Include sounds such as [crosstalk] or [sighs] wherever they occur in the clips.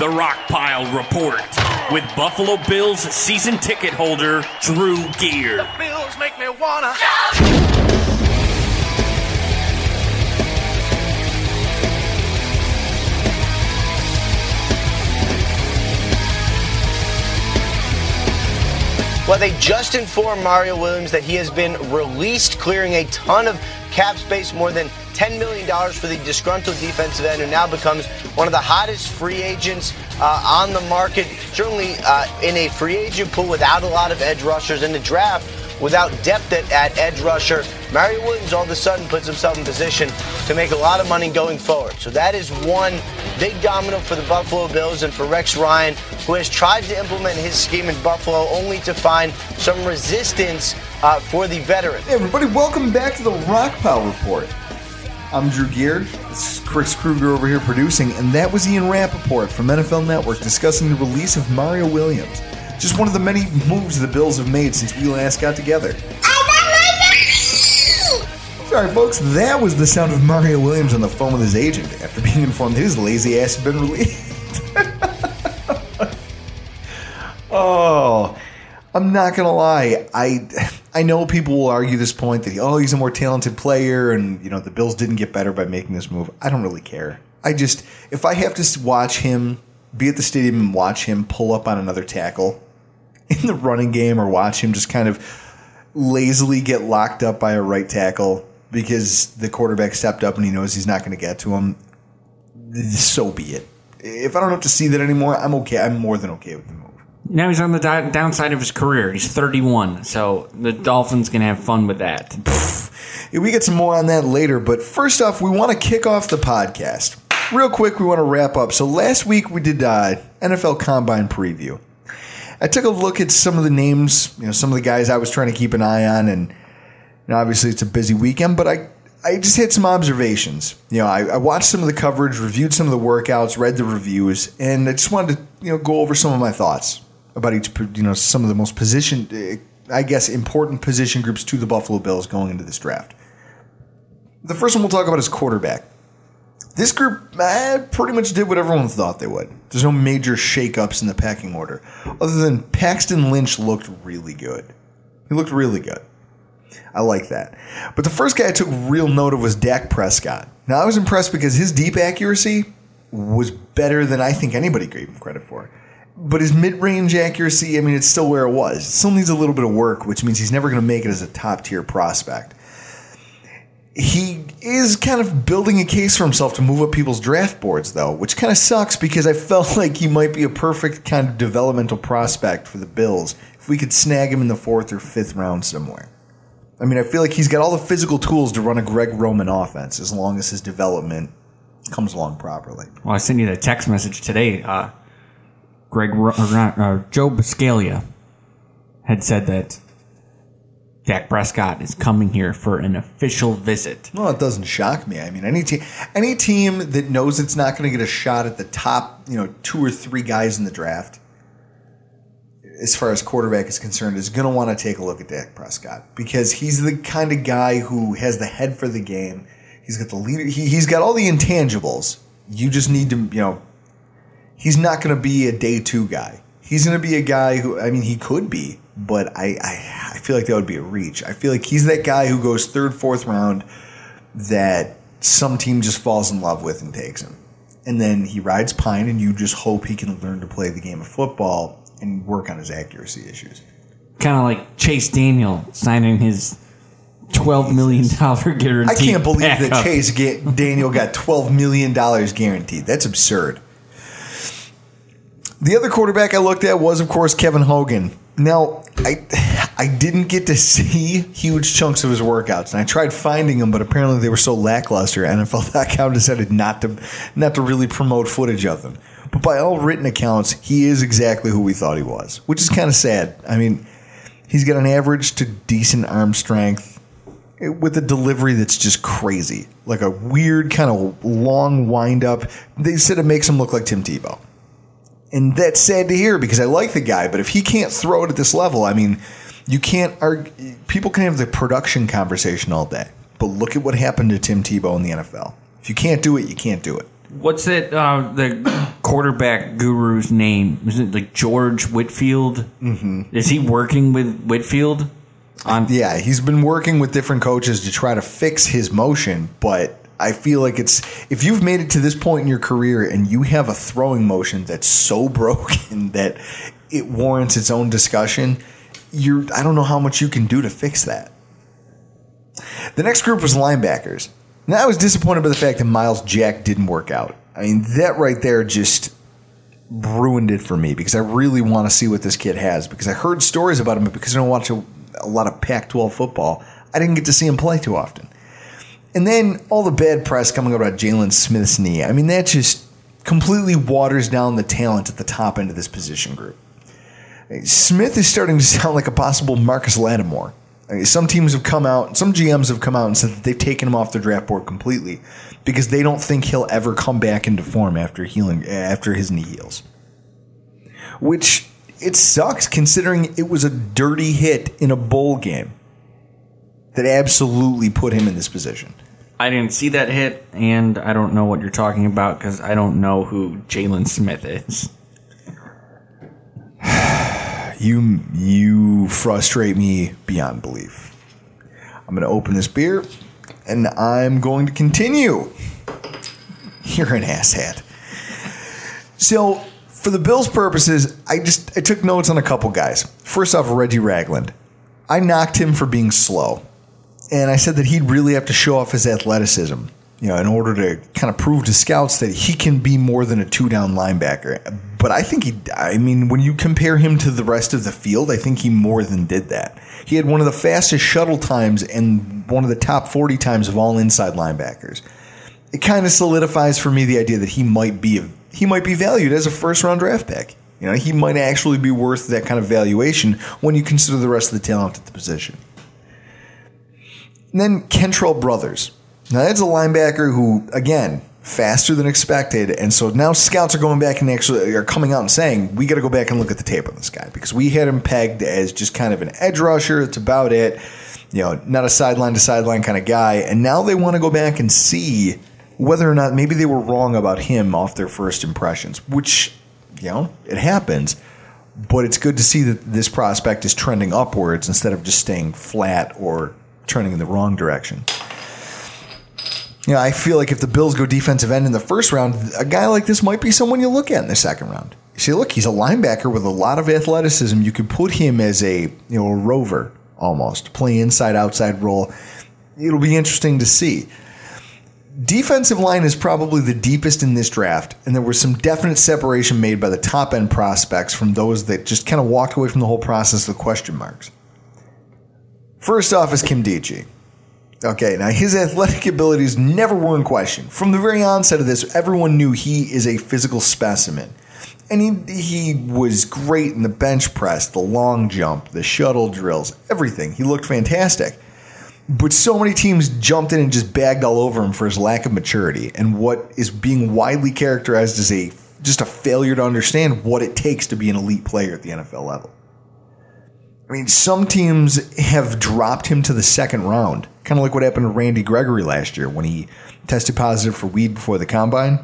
The Rock Pile Report with Buffalo Bills season ticket holder Drew Gear. The Bills make me wanna. Well, they just informed Mario Williams that he has been released, clearing a ton of cap space, more than $10 million for the disgruntled defensive end, who now becomes one of the hottest free agents uh, on the market. Certainly uh, in a free agent pool without a lot of edge rushers in the draft, without depth at, at edge rusher. Mario Williams all of a sudden puts himself in position to make a lot of money going forward. So that is one big domino for the Buffalo Bills and for Rex Ryan, who has tried to implement his scheme in Buffalo only to find some resistance uh, for the veterans. Hey everybody, welcome back to the Rock Pile Report. I'm Drew Gear. This is Chris Kruger over here producing, and that was Ian Rapoport from NFL Network discussing the release of Mario Williams. Just one of the many moves the Bills have made since we last got together. Sorry, folks, that was the sound of Mario Williams on the phone with his agent after being informed his lazy ass had been released. [laughs] oh, I'm not gonna lie. I I know people will argue this point that oh he's a more talented player and you know the Bills didn't get better by making this move. I don't really care. I just if I have to watch him be at the stadium and watch him pull up on another tackle [laughs] in the running game or watch him just kind of lazily get locked up by a right tackle because the quarterback stepped up and he knows he's not going to get to him, so be it. If I don't have to see that anymore, I'm okay. I'm more than okay with the move. Now he's on the di- downside of his career. He's 31, so the Dolphins can have fun with that. We get some more on that later, but first off, we want to kick off the podcast. Real quick, we want to wrap up. So last week we did uh, NFL Combine preview. I took a look at some of the names, you know, some of the guys I was trying to keep an eye on, and you know, obviously it's a busy weekend, but I I just had some observations. You know, I, I watched some of the coverage, reviewed some of the workouts, read the reviews, and I just wanted to you know go over some of my thoughts about each you know some of the most position, uh, I guess, important position groups to the Buffalo Bills going into this draft. The first one we'll talk about is quarterback. This group eh, pretty much did what everyone thought they would. There's no major shakeups in the packing order, other than Paxton Lynch looked really good. He looked really good. I like that. But the first guy I took real note of was Dak Prescott. Now I was impressed because his deep accuracy was better than I think anybody gave him credit for. But his mid-range accuracy, I mean, it's still where it was. It still needs a little bit of work, which means he's never going to make it as a top-tier prospect he is kind of building a case for himself to move up people's draft boards, though, which kind of sucks because I felt [laughs] like he might be a perfect kind of developmental prospect for the Bills if we could snag him in the fourth or fifth round somewhere. I mean, I feel like he's got all the physical tools to run a Greg Roman offense as long as his development comes along properly. Well, I sent you that text message today. Uh, Greg or not, uh, Joe Buscaglia had said that Dak Prescott is coming here for an official visit. Well, it doesn't shock me. I mean, any team, any team that knows it's not going to get a shot at the top, you know, two or three guys in the draft, as far as quarterback is concerned, is going to want to take a look at Dak Prescott because he's the kind of guy who has the head for the game. He's got the leader. He, he's got all the intangibles You just need to, you know, he's not going to be a day two guy. He's going to be a guy who, I mean, he could be, but I, I, I feel like that would be a reach. I feel like he's that guy who goes third, fourth round that some team just falls in love with and takes him. And then he rides pine, and you just hope he can learn to play the game of football and work on his accuracy issues. Kind of like Chase Daniel signing his twelve million dollar guarantee. I can't believe that. Chase Ga- Daniel got twelve million dollars guaranteed. That's absurd. The other quarterback I looked at was, of course, Kevin Hogan. Now, I I didn't get to see huge chunks of his workouts, and I tried finding them, but apparently they were so lackluster. NFL.com [laughs] decided not to not to really promote footage of them. But by all written accounts, he is exactly who we thought he was, which is kind of sad. I mean, he's got an average to decent arm strength eh, with a delivery that's just crazy, like a weird kind of long windup. They said it makes him look like Tim Tebow. And that's sad to hear because I like the guy, but if he can't throw it at this level, I mean, you can't argue. People can have the production conversation all day, but look at what happened to Tim Tebow in the NFL. If you can't do it, you can't do it. What's that? Uh, the quarterback guru's name is it like George Whitfield? Mm-hmm. Is he working with Whitfield? On Yeah, he's been working with different coaches to try to fix his motion, but I feel like it's if you've made it to this point in your career and you have a throwing motion that's so [laughs] broken that it warrants its own discussion, you're I don't know how much you can do to fix that. The next group was linebackers. Now I was disappointed by the fact that Myles Jack didn't work out. I mean, that right there just ruined it for me because I really want to see what this kid has because I heard stories about him, but because I don't watch a, a lot of Pac 12 football, I didn't get to see him play too often. And then all the bad press coming out about Jaylon Smith's knee. I mean, that just completely waters down the talent at the top end of this position group. Smith is starting to [laughs] sound like a possible Marcus Lattimore. Some teams have come out, some GMs have come out and said that they've taken him off the draft board completely because they don't think he'll ever come back into form after healing after his knee heals. Which it sucks considering it was a dirty hit in a bowl game that absolutely put him in this position. I didn't see that hit, and I don't know what you're talking about because I don't know who Jaylon Smith is. [sighs] You you frustrate me beyond belief. I'm going to open this beer and I'm going to continue. [laughs] You're an asshat. So, for the Bills' purposes, I just I took notes on a couple guys. First off, Reggie Ragland. I knocked him for being slow, and I said that he'd really have to show off his athleticism, you know, in order to kind of prove to scouts that he can be more than a two-down linebacker. But I think he, I mean, when you compare him to the rest of the field, I think he more than did that. He had one of the fastest shuttle times and one of the top 40 times of all inside linebackers. It kind of solidifies for me the idea that he might be he might be valued as a first round draft pick. You know, he might actually be worth that kind of valuation when you consider the rest of the talent at the position. And then Kentrell Brothers. Now that's a linebacker who, again, faster than expected, and so now scouts are going back and actually are coming out and saying we got to go back and look at the tape on this guy because we had him pegged as just kind of an edge rusher. That's about it. You know, not a sideline to sideline kind of guy, and now they want to go back and see whether or not maybe they were wrong about him off their first impressions, which you know it happens. But it's good to see that this prospect is trending upwards instead of just staying flat or trending in the wrong direction. You know, I feel like if the Bills go defensive end in the first round, a guy like this might be someone you look at in the second round. You say, look, he's a linebacker with a lot of athleticism. You could put him as a you know a rover almost, play inside outside role. It'll be interesting to see. Defensive line is probably the deepest in this draft, and there was some definite separation made by the top end prospects from those that just kind of walked away from the whole process with question marks. First off is Nkemdiche. Okay, now his athletic abilities never were in question. From the very onset of this, everyone knew he is a physical specimen. And he, he was great in the bench press, the long jump, the shuttle drills, everything. He looked fantastic. But so many teams jumped in and just bagged all over him for his lack of maturity and what is being widely characterized as a just a failure to understand what it takes to be an elite player at the NFL level. I mean, some teams have dropped him to the second round, kind of like what happened to Randy Gregory last year when he tested positive for weed before the combine.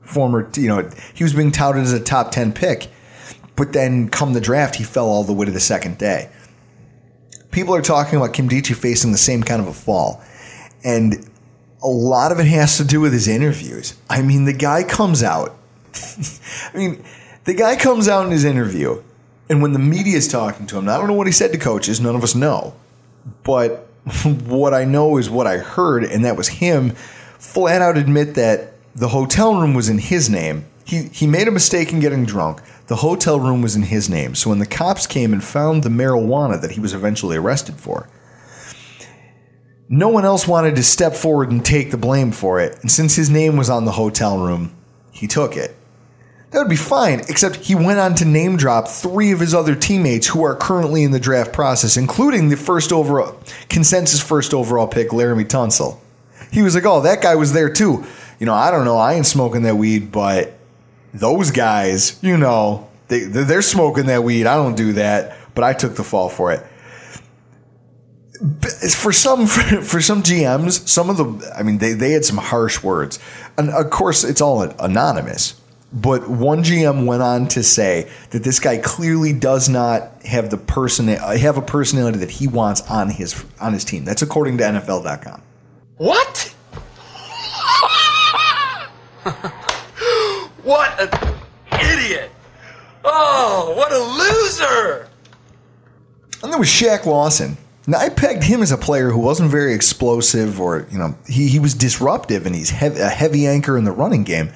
former, you know, he was being touted as a top 10 pick, but then come the draft, he fell all the way to the second day. People are talking about Nkemdiche facing the same kind of a fall. And a lot of it has to do with his interviews. I mean, the guy comes out. [laughs] I mean, the guy comes out in his interview, and when the media is talking to him, I don't know what he said to coaches, none of us know. But [laughs] what I know is what I heard, and that was him flat out admit that the hotel room was in his name. He, he made a mistake in getting drunk. The hotel room was in his name. So when the cops came and found the marijuana that he was eventually arrested for, no one else wanted to step forward and take the blame for it. And since his name was on the hotel room, he took it. That would be fine, except he went on to name drop three of his other teammates who are currently in the draft process, including the first overall consensus first overall pick, Laremy Tunsil. He was like, "Oh, that guy was there too." You know, I don't know. I ain't smoking that weed, but those guys, you know, they they're smoking that weed. I don't do that, but I took the fall for it. For some [laughs] for, some GMs, some of the I mean they they had some harsh words. And of course, it's all anonymous. But one GM went on to say that this guy clearly does not have the person have a personality that he wants on his on his team. That's according to NFL.com. What? [laughs] what an idiot! Oh, what a loser! And there was Shaq Lawson. Now I pegged him as a player who wasn't very explosive, or you know, he he was disruptive and he's heavy, a heavy anchor in the running game.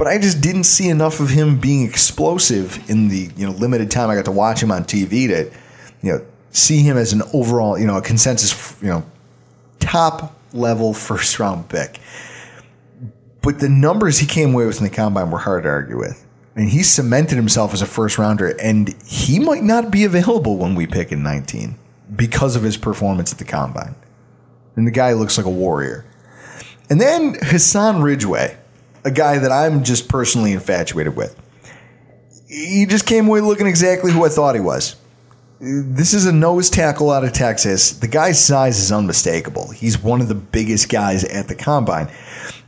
But I just didn't see enough of him being explosive in the you know limited time I got to watch him on TV to you know see him as an overall you know a consensus you know top level first round pick. But the numbers he came away with in the combine were hard to argue with. I mean, he cemented himself as a first rounder, and he might not be available when we pick in 19 because of his performance at the combine. And the guy looks like a warrior. And then Hassan Ridgeway, a guy that I'm just personally infatuated with. He just came away looking exactly who I thought he was. This is a nose tackle out of Texas. The guy's size is unmistakable. He's one of the biggest guys at the combine.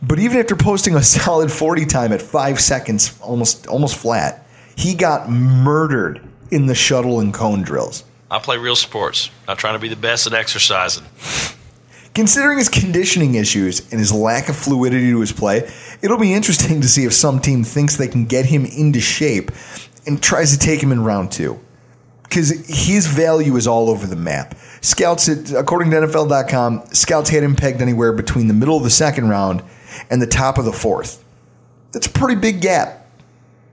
But even after posting a [laughs] solid 40 time at five seconds, almost almost flat, he got murdered in the shuttle and cone drills. I play real sports, not trying to be the best at exercising. Considering his conditioning issues and his lack of fluidity to his play, it'll be interesting to see if some team thinks they can get him into shape and tries to take him in round two. Because his value is all over the map. Scouts, according to NFL.com, scouts had him pegged anywhere between the middle of the second round and the top of the fourth. That's a pretty big gap.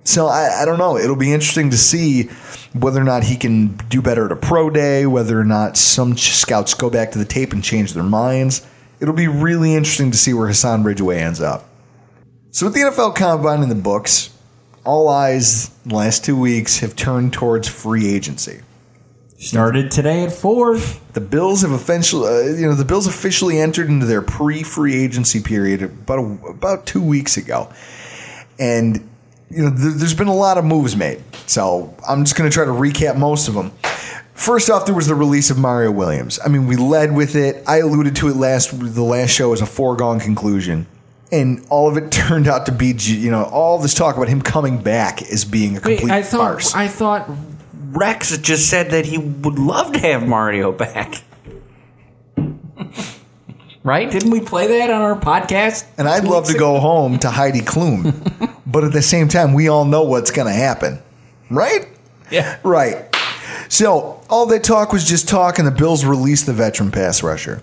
So I, I, don't know. It'll be interesting to see whether or not he can do better at a pro day, whether or not some scouts go back to the tape and change their minds. It'll be really interesting to see where Hassan Ridgeway ends up. So with the NFL Combine in the books, all eyes the last two weeks have turned towards free agency. Started today at four. The Bills have officially, uh, you know, the Bills officially entered into their pre-free agency period about a, about two weeks ago, and you know, th- there's been a lot of moves made. So I'm just going to try to recap most of them. First off, there was the release of Mario Williams. I mean, we led with it. I alluded to it last the last show as a foregone conclusion, and all of it [laughs] turned out to be, you know, all this talk about him coming back as being a complete Wait, I thought, farce. I thought Rex just said that he would love to have Mario back. Right? Didn't we play that on our podcast? And I'd love to go home to Heidi Klum, [laughs] but at the same time, we all know what's going to happen, right? Yeah. Right. So all that talk was just talk, and the Bills released the veteran pass rusher.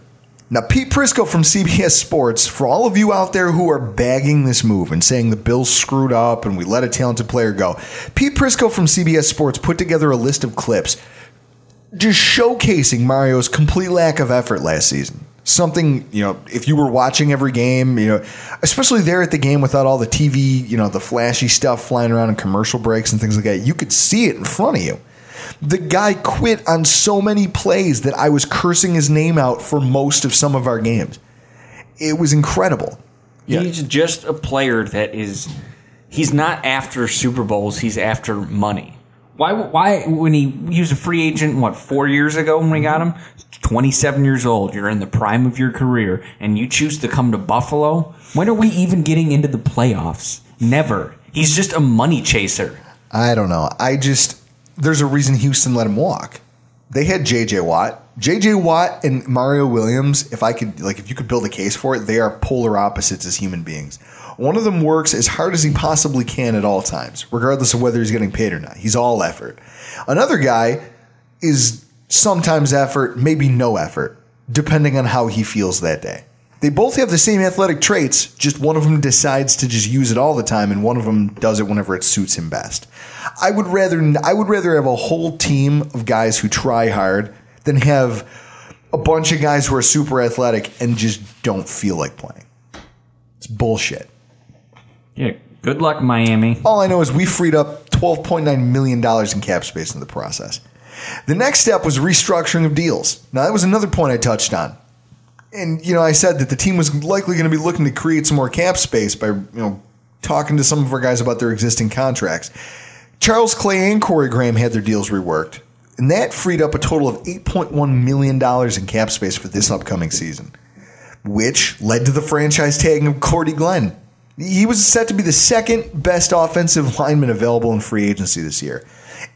Now, Pete Prisco from CBS Sports, for all of you out there who are bagging this move and saying the Bills screwed up and we let a talented player go, Pete Prisco from CBS Sports put together a list of clips just showcasing Mario's complete lack of effort last season. Something, you know, if you were watching every game, you know, especially there at the game without all the TV, you know, the flashy stuff flying around in commercial breaks and things like that, you could see it in front of you. The guy quit on so many plays that I was cursing his name out for most of some of our games. It was incredible. He's just a player that is. He's not after Super Bowls. He's after money. Why? Why? When he, he was a free agent, what four years ago when we got mm-hmm. him, twenty seven years old. You're in the prime of your career, and you choose to come to Buffalo. When are we even getting into the playoffs? Never. He's just a money chaser. I don't know. I just there's a reason Houston let him walk. They had JJ Watt. JJ Watt and Mario Williams, if I could like if you could build a case for it, they are polar opposites as human beings. One of them works as hard as he possibly can at all times, regardless of whether he's getting paid or not. He's all effort. Another guy is sometimes effort, maybe no effort, depending on how he feels that day. They both have the same athletic traits, just one of them decides to just use it all the time and one of them does it whenever it suits him best. I would rather I would rather have a whole team of guys who try hard than have a bunch of guys who are super athletic and just don't feel like playing. It's bullshit. Yeah. Good luck, Miami. All I know is we freed up $12.9 million in cap space in the process. The next step was restructuring of deals. Now, that was another point I touched on. And, you know, I said that the team was likely going to be looking to create some more cap space by, you know, talking to some of our guys about their existing contracts. Charles Clay and Corey Graham had their deals reworked, and that freed up a total of $8.1 million in cap space for this upcoming season, which led to the franchise tagging of Cordy Glenn. He was set to be the second best offensive lineman available in free agency this year.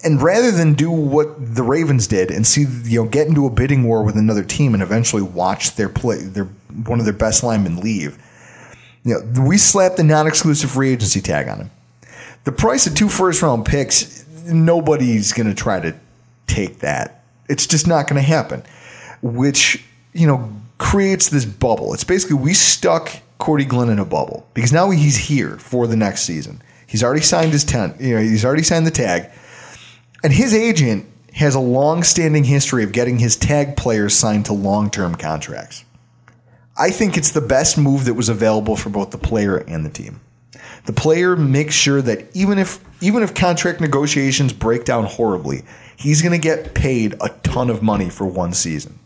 And rather than do what the Ravens did and see you know get into a bidding war with another team and eventually watch their play their one of their best linemen leave, you know, we slapped the non-exclusive free agency tag on him. The price of two first round picks, nobody's going to try to take that. It's just not going to happen. Which, you know, creates this bubble. It's basically we stuck Cordy Glenn in a bubble because now he's here for the next season. He's already signed his tent, you know, he's already signed the tag. And his agent has a long-standing history of getting his tag players signed to long-term contracts. I think it's the best move that was available for both the player and the team. The player makes sure that even if even if contract negotiations break down horribly, he's going to get paid a ton of money for one season.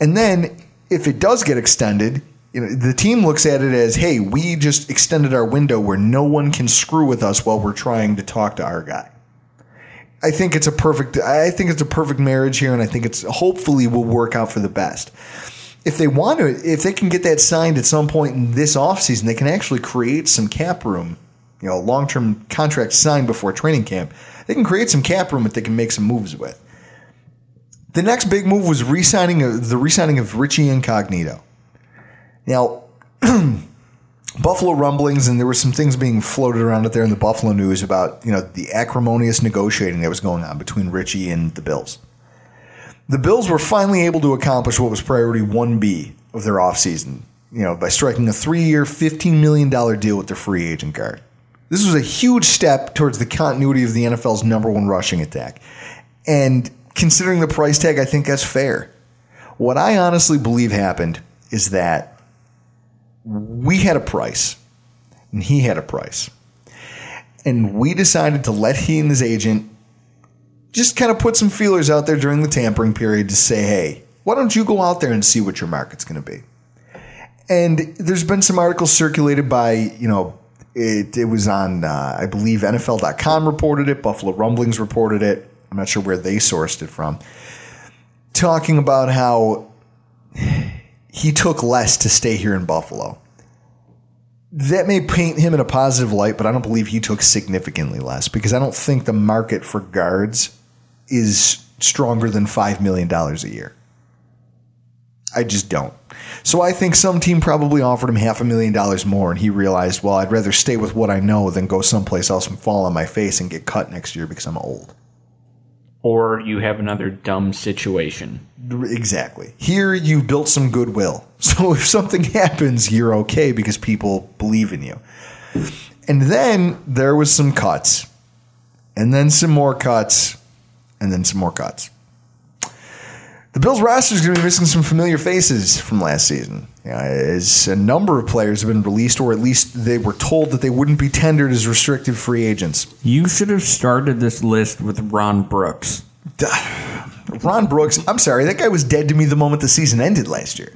And then if it does get extended, you know, the team looks at it as, "Hey, we just extended our window where no one can screw with us while we're trying to talk to our guy." I think it's a perfect I think it's a perfect marriage here and I think it's hopefully will work out for the best if they want to, if they can get that signed at some point in this offseason, they can actually create some cap room, you know, long term contract signed before training camp. They can create some cap room that they can make some moves with. The next big move was re-signing the re-signing of Richie Incognito. Now, [clears throat] Buffalo rumblings, and there were some things being floated around out there in the Buffalo news about you know the acrimonious negotiating that was going on between Richie and the Bills. The Bills were finally able to accomplish what was priority 1B of their offseason, you know, by striking a three year, $15 million deal with their free agent guard. This was a huge step towards the continuity of the NFL's number one rushing attack. And considering the price tag, I think that's fair. What I honestly believe happened is that we had a price and he had a price. And we decided to let he and his agent just kind of put some feelers out there during the tampering period to say, hey, why don't you go out there and see what your market's going to be? And there's been some articles circulated by, you know, it, it was on, uh, I believe NFL.com reported it, Buffalo Rumblings reported it. I'm not sure where they sourced it from. Talking about how he took less to stay here in Buffalo. That may paint him in a positive light, but I don't believe he took significantly less because I don't think the market for guards is stronger than $5 million a year. I just don't. So I think some team probably offered him half a million dollars more, and he realized, well, I'd rather stay with what I know than go someplace else and fall on my face and get cut next year because I'm old. Or you have another dumb situation. Exactly. Here you've built some goodwill. [laughs] So if something happens, you're okay because people believe in you. And then there was some cuts. And then some more cuts and then some more cuts. The Bills roster is going to be missing some familiar faces from last season. as a number of players have been released, or at least they were told that they wouldn't be tendered as restricted free agents. You should have started this list with Ron Brooks. Ron Brooks, I'm sorry, that guy was dead to me the moment the season ended last year.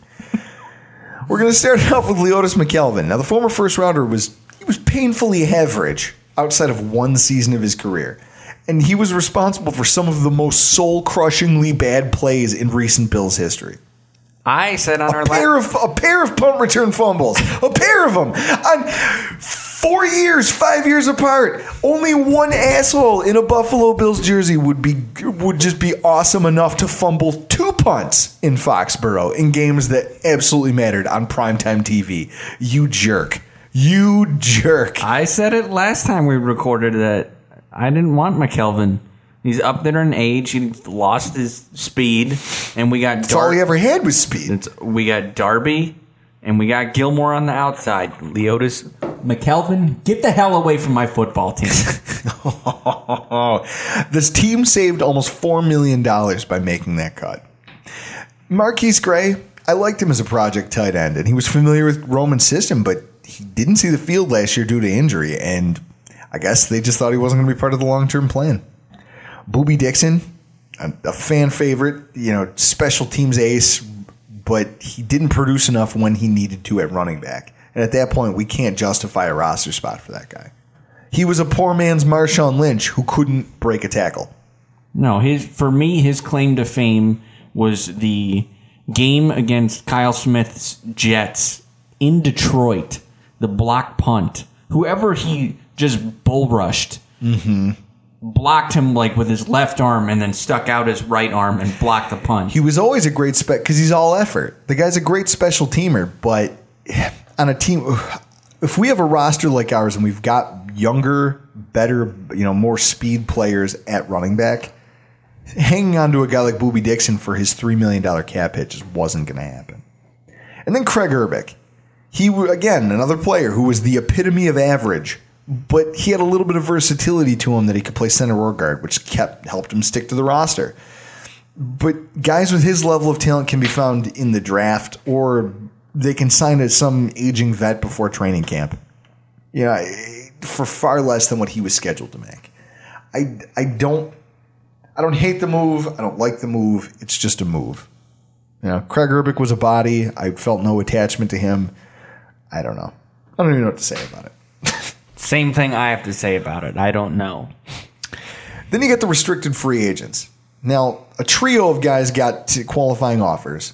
We're going to start [laughs] off with Leotis McKelvin. Now, the former first rounder was he was painfully average outside of one season of his career And he was responsible for some of the most soul crushingly bad plays in recent Bills history. I said on our A pair last. of a pair of punt return fumbles, a pair of them on four years, five years apart. Only one asshole in a Buffalo Bills jersey would be would just be awesome enough to fumble two punts in Foxborough in games that absolutely mattered on primetime TV. You jerk, you jerk. I said it last time we recorded that I didn't want McKelvin. He's up there in age. He lost his speed, and we got That's all he Dar- ever had was speed. it's- we got Darby, and we got Gilmore on the outside. Leotis, McKelvin, get the hell away from my football team. [laughs] this team saved almost four million dollars by making that cut. MarQueis Gray, I liked him as a project tight end, and he was familiar with Roman's system, but he didn't see the field last year due to injury, and I guess they just thought he wasn't going to be part of the long term plan. Boobie Dixon, a, a fan favorite, you know, special teams ace, but he didn't produce enough when he needed to at running back. And at that point, we can't justify a roster spot for that guy. He was a poor man's Marshawn Lynch who couldn't break a tackle. No, his for me, his claim to fame was the game against Kyle Smith's Jets in Detroit, the block punt. Whoever he just bull rushed, mm-hmm. blocked him like with his left arm, and then stuck out his right arm and blocked the punt. He was always a great spec because he's all effort. The guy's a great special teamer, but [sighs] on a team, [sighs] if we have a roster like ours and we've got younger, better, you know, more speed players at running back, hanging on to a guy like Boobie Dixon for his three million dollar cap hit just wasn't going to happen. And then Kraig Urbik. he again another player who was the epitome of average, but he had a little bit of versatility to him that he could play center or guard, which kept helped him stick to the roster. But guys with his level of talent can be found in the draft, or they can sign as some aging vet before training camp. Yeah, for far less than what he was scheduled to make. I I don't I don't hate the move. I don't like the move. It's just a move. You know, Kraig Urbik was a body. I felt no attachment to him. I don't know. I don't even know what to say about it. Same thing I have to say about it. I don't know. Then you get the restricted free agents. Now, a trio of guys got qualifying offers,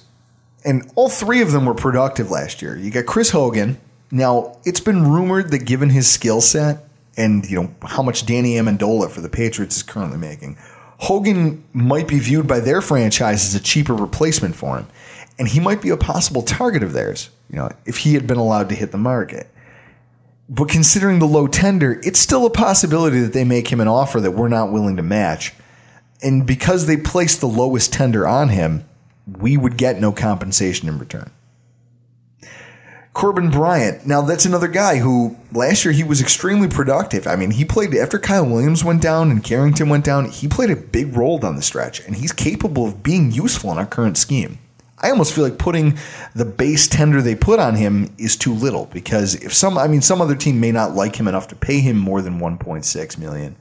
and all three of them were productive last year. You got Chris Hogan. Now, it's been rumored that given his skill set and you know how much Danny Amendola for the Patriots is currently making, Hogan might be viewed by their franchise as a cheaper replacement for him, and he might be a possible target of theirs. You know, if he had been allowed to hit the market. But considering the low tender, it's still a possibility that they make him an offer that we're not willing to match. And because they placed the lowest tender on him, we would get no compensation in return. Corbin Bryant. Now that's another guy who last year he was extremely productive. I mean, he played after Kyle Williams went down and Carrington went down. He played a big role down the stretch, and he's capable of being useful in our current scheme. I almost feel like putting the base tender they put on him is too little because if some, I mean, some other team may not like him enough to pay him more than 1.6 million,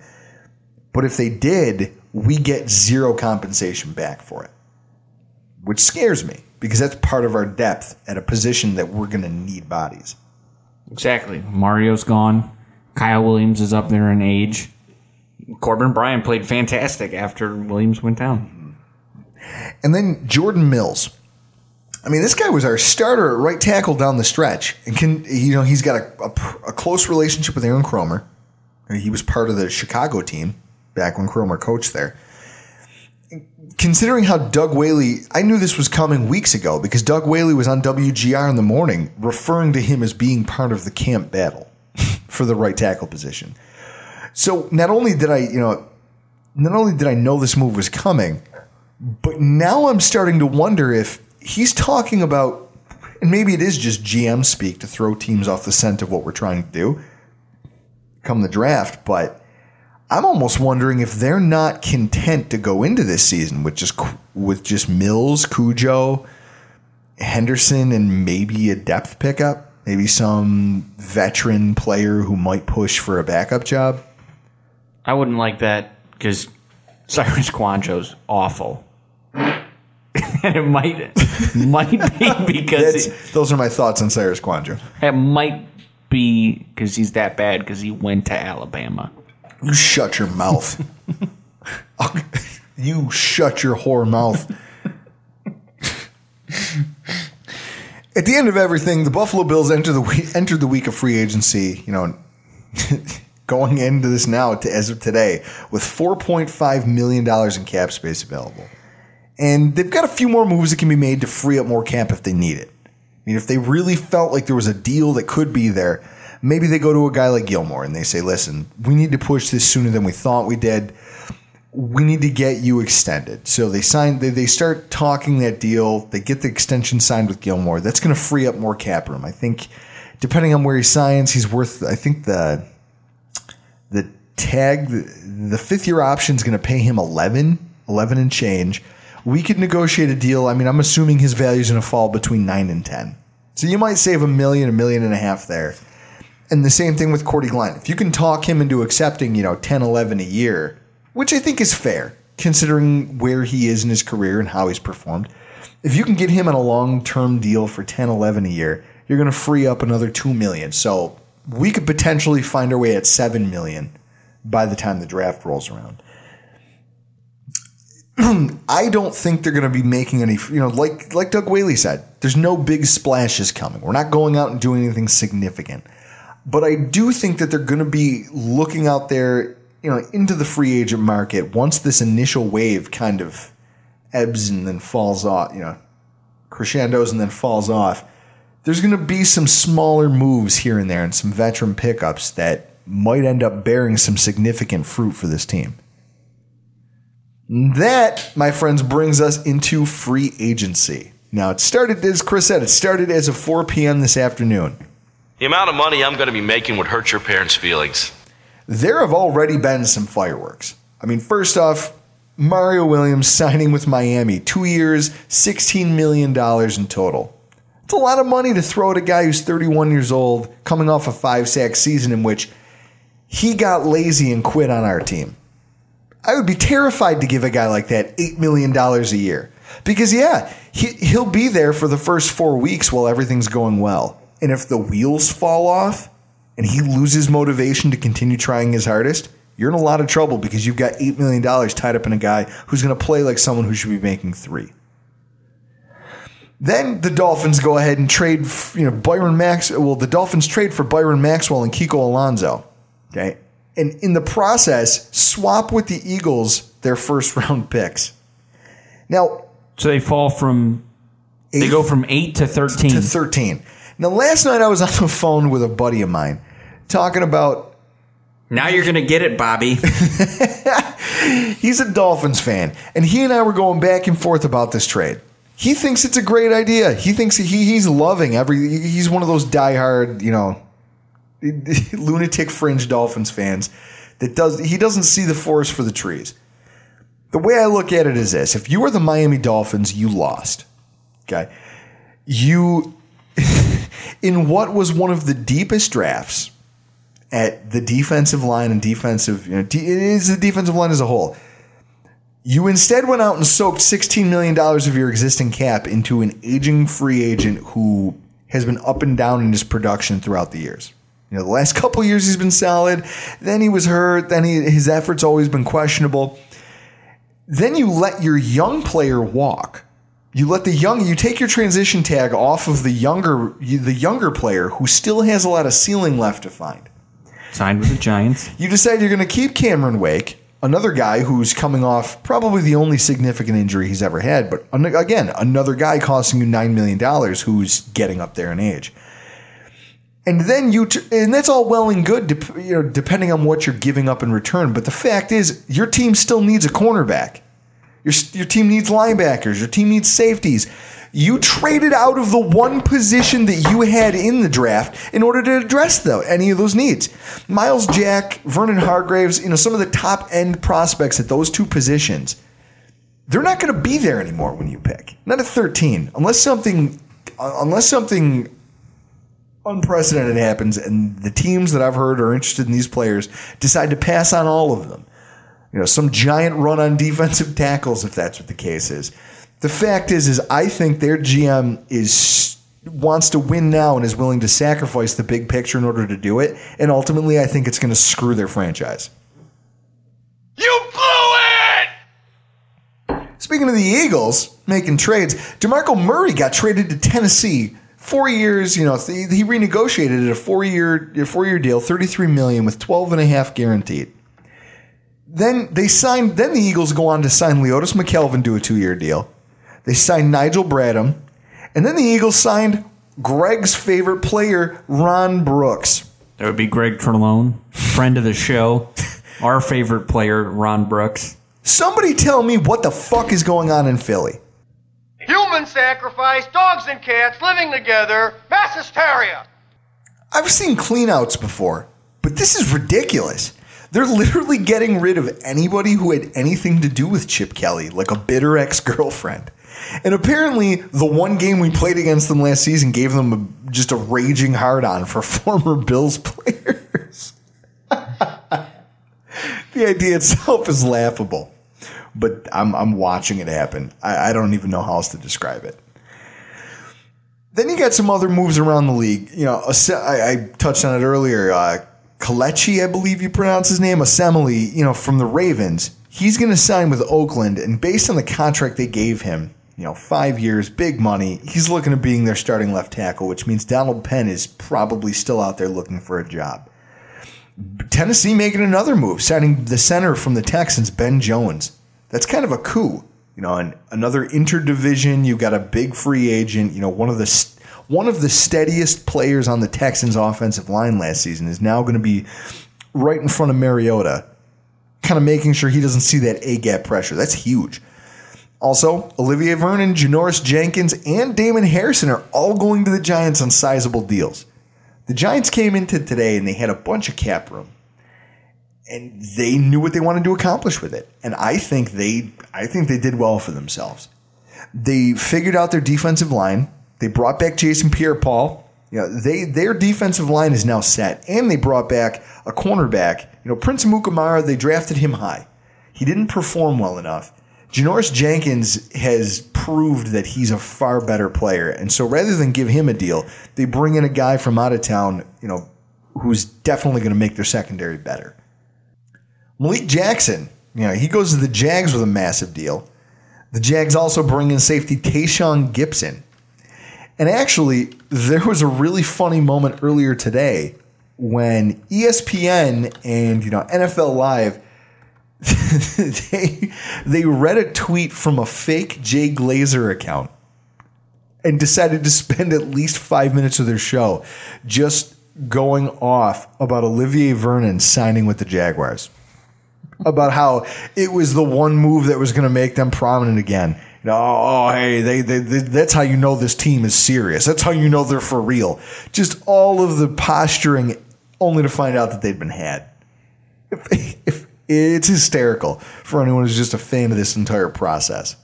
but if they did, we get zero compensation back for it, which scares me because that's part of our depth at a position that we're going to need bodies. Exactly. Mario's gone. Kyle Williams is up there in age. Corbin Bryant played fantastic after Williams went down. And then Jordan Mills. I mean, this guy was our starter at right tackle down the stretch, and can you know he's got a, a, a close relationship with Aaron Kromer. He was part of the Chicago team back when Kromer coached there. Considering how Doug Whaley, I knew this was coming weeks ago because Doug Whaley was on WGR in the morning referring to him as being part of the camp battle [laughs] for the right tackle position. So not only did I, you know, not only did I know this move was coming, but now I'm starting to wonder if he's talking about, and maybe it is just GM speak to throw teams off the scent of what we're trying to do come the draft, but I'm almost wondering if they're not content to go into this season with just with just Mills, Cujo, Henderson, and maybe a depth pickup, maybe some veteran player who might push for a backup job. I wouldn't like that because Cyrus Kouandjio's awful. [laughs] and it might might be [laughs] because those are my thoughts on Cyrus Kouandjio. it might be because he's that bad because he went to Alabama. You shut your mouth. [laughs] you shut your whore mouth. At the end of everything, the Buffalo Bills enter the week, entered the week of free agency. You know, going into this now to, as of today with 4.5 million dollars in cap space available, and they've got a few more moves that can be made to free up more cap if they need it. I mean, if they really felt like there was a deal that could be there, maybe they go to a guy like Gilmore and they say, "Listen, we need to push this sooner than we thought we did." we need to get you extended. So they sign, they, they start talking that deal. They get the extension signed with Gilmore. That's going to free up more cap room. I think, depending on where he signs, he's worth. I think the the tag, the, the fifth year option is going to pay him 11, 11 and change. We could negotiate a deal. I mean, I'm assuming his value is going to fall between nine and ten. So you might save a million, a million and a half there. And the same thing with Cordy Glenn. If you can talk him into accepting, you know, 10, 11 a year which I think is fair considering where he is in his career and how he's performed. If you can get him on a long-term deal for 10, 11 a year, you're going to free up another 2 million. So, we could potentially find our way at 7 million by the time the draft rolls around. [clears throat] I don't think they're going to be making any, you know, like like Doug Whaley said, there's no big splashes coming. We're not going out and doing anything significant. But I do think that they're going to be looking out there you know, into the free agent market once this initial wave kind of ebbs and then falls off, you know, crescendos and then falls off, there's going to be some smaller moves here and there and some veteran pickups that might end up bearing some significant fruit for this team. That, my friends, brings us into free agency. Now, it started, as Chris said, it started as of 4 p.m. this afternoon. The amount of money I'm going to be making would hurt your parents' feelings there have already been some fireworks. I mean, first off, Mario Williams [laughs] signing with Miami, two years, $16 million in total. It's a lot of money to throw at a guy who's 31 years old, coming off a five sack season in which he got lazy and quit on our team. I would be terrified to give a guy like that $8 million a year. Because, yeah, he, he'll be there for the first four weeks while everything's going well. And if the wheels fall off, and he loses motivation to continue trying his hardest, you're in a lot of trouble because you've got $8 million tied up in a guy who's going to play like someone who should be making three. Then the Dolphins go ahead and trade, you know, Byron Max. Well, the Dolphins trade for Byron Maxwell and Kiko Alonso. Okay. And in the process, swap with the Eagles their first round picks. Now, so they fall from, eight, they go from eight to 13. To 13. Now, last night I was [laughs] on the phone with a buddy of mine talking about. Now you're going to get it, Bobby. [laughs] He's a Dolphins fan, and he and I were going back and forth about this trade. He thinks it's a great idea. He thinks he, he's loving every. He's one of those diehard, you know, [laughs] lunatic fringe Dolphins fans that does. He doesn't see the forest for the trees. The way I look at it is this: if you were the Miami Dolphins, you lost. Okay, you [laughs] in what was one of the deepest drafts at the defensive line and defensive, you know, it is the defensive line as a whole. You instead went out and soaked $16 million of your existing cap into an aging free agent who has been up and down in his production throughout the years. You know, the last [laughs] couple years he's been solid. Then he was hurt. Then he, his efforts always been questionable. Then you let your young player walk. You let the young you take your transition tag off of the younger the younger player who still has a lot of ceiling left to find. Signed with the Giants. You decide you're going to keep Cameron Wake, another guy who's coming off probably the only significant injury he's ever had, but again, another guy costing you $9 million who's getting up there in age. And then you, t- and that's all well and good, you know, depending on what you're giving up in return. But the fact is, your team still needs a cornerback. Your, your team needs linebackers. Your team needs safeties. You traded out of the one position that you had in the draft in order to address though any of those needs. Myles Jack, Vernon Hargreaves, you know, some of the top end prospects at those two positions, they're not going to be there anymore when you pick. Not at 13, unless something unless something unprecedented happens and the teams that I've heard are interested in these players decide to pass on all of them. You know, some giant run on defensive tackles if that's what the case is. The fact is, is I think their GM is wants to win now and is willing to sacrifice the big picture in order to do it. And ultimately, I think it's going to screw their franchise. You blew it! Speaking of the Eagles making trades, DeMarco Murray got traded to Tennessee. Four years, you know, he renegotiated it a four year a four year deal, thirty three million with twelve and a half guaranteed. Then they signed. Then the Eagles go on to sign Leotis McKelvin to a two year deal. They signed Nigel Bradham, and then the Eagles signed Greg's favorite player, Ron Brooks. That would be Greg Trelone, friend of the show, [laughs] our favorite player, Ron Brooks. Somebody tell me what the fuck is going on in Philly. Human sacrifice, dogs and cats living together, mass hysteria. I've seen cleanouts before, but this is ridiculous. They're literally getting rid of anybody who had anything to do with Chip Kelly, like a bitter ex girlfriend. And apparently, the one game we played against them last season gave them a, just a raging hard on for [laughs] former Bills players. [laughs] the idea itself is laughable, but I'm, I'm watching it happen. I, I don't even know how else to describe it. Then you got some other moves around the league. You know, I, I touched on it earlier. Uh, Kelechi, I believe you pronounce his name, Osemele, you know, from the Ravens. He's going to sign with Oakland, and based on the contract they gave him, you know, five years, big money, he's looking at being their starting left tackle, which means Donald Penn is probably still out there looking for a job. Tennessee making another move, signing the center from the Texans, Ben Jones. That's kind of a coup. You know, and another interdivision. You've got a big free agent. You know, one of the one of the steadiest players on the Texans' offensive line last season is now going to be right in front of Mariota, kind of making sure he doesn't see that A gap pressure. That's huge. Also, Olivier Vernon, Janoris Jenkins, and Damon Harrison are all going to the Giants on sizable deals. The Giants came into today and they had a bunch of cap room. And they knew what they wanted to accomplish with it. And I think they I think they did well for themselves. They figured out their defensive line. They brought back Jason Pierre-Paul. You know, they their defensive line is now set. And they brought back a cornerback. You know, Prince Amukamara, they drafted him high. He didn't perform well enough. Janoris Jenkins has proved that he's a far better player. And so rather than give him a deal, they bring in a guy from out of town, you know, who's definitely going to make their secondary better. Malik Jackson, you know, he goes to the Jags with a massive deal. The Jags also bring in safety Tashaun Gipson. And actually, there was a really funny moment earlier today when ESPN and, you know, NFL Live [laughs] they they read a tweet from a fake Jay Glazer account and decided to spend at least five minutes of their show just going off about Olivier Vernon signing with the Jaguars. About how it was the one move that was going to make them prominent again. You know, oh, oh, hey, they, they, they, that's how you know this team is serious. That's how you know they're for real. Just all of the posturing, only to find out that they'd been had. If, [laughs] if it's hysterical for anyone who's just a fan of this entire process.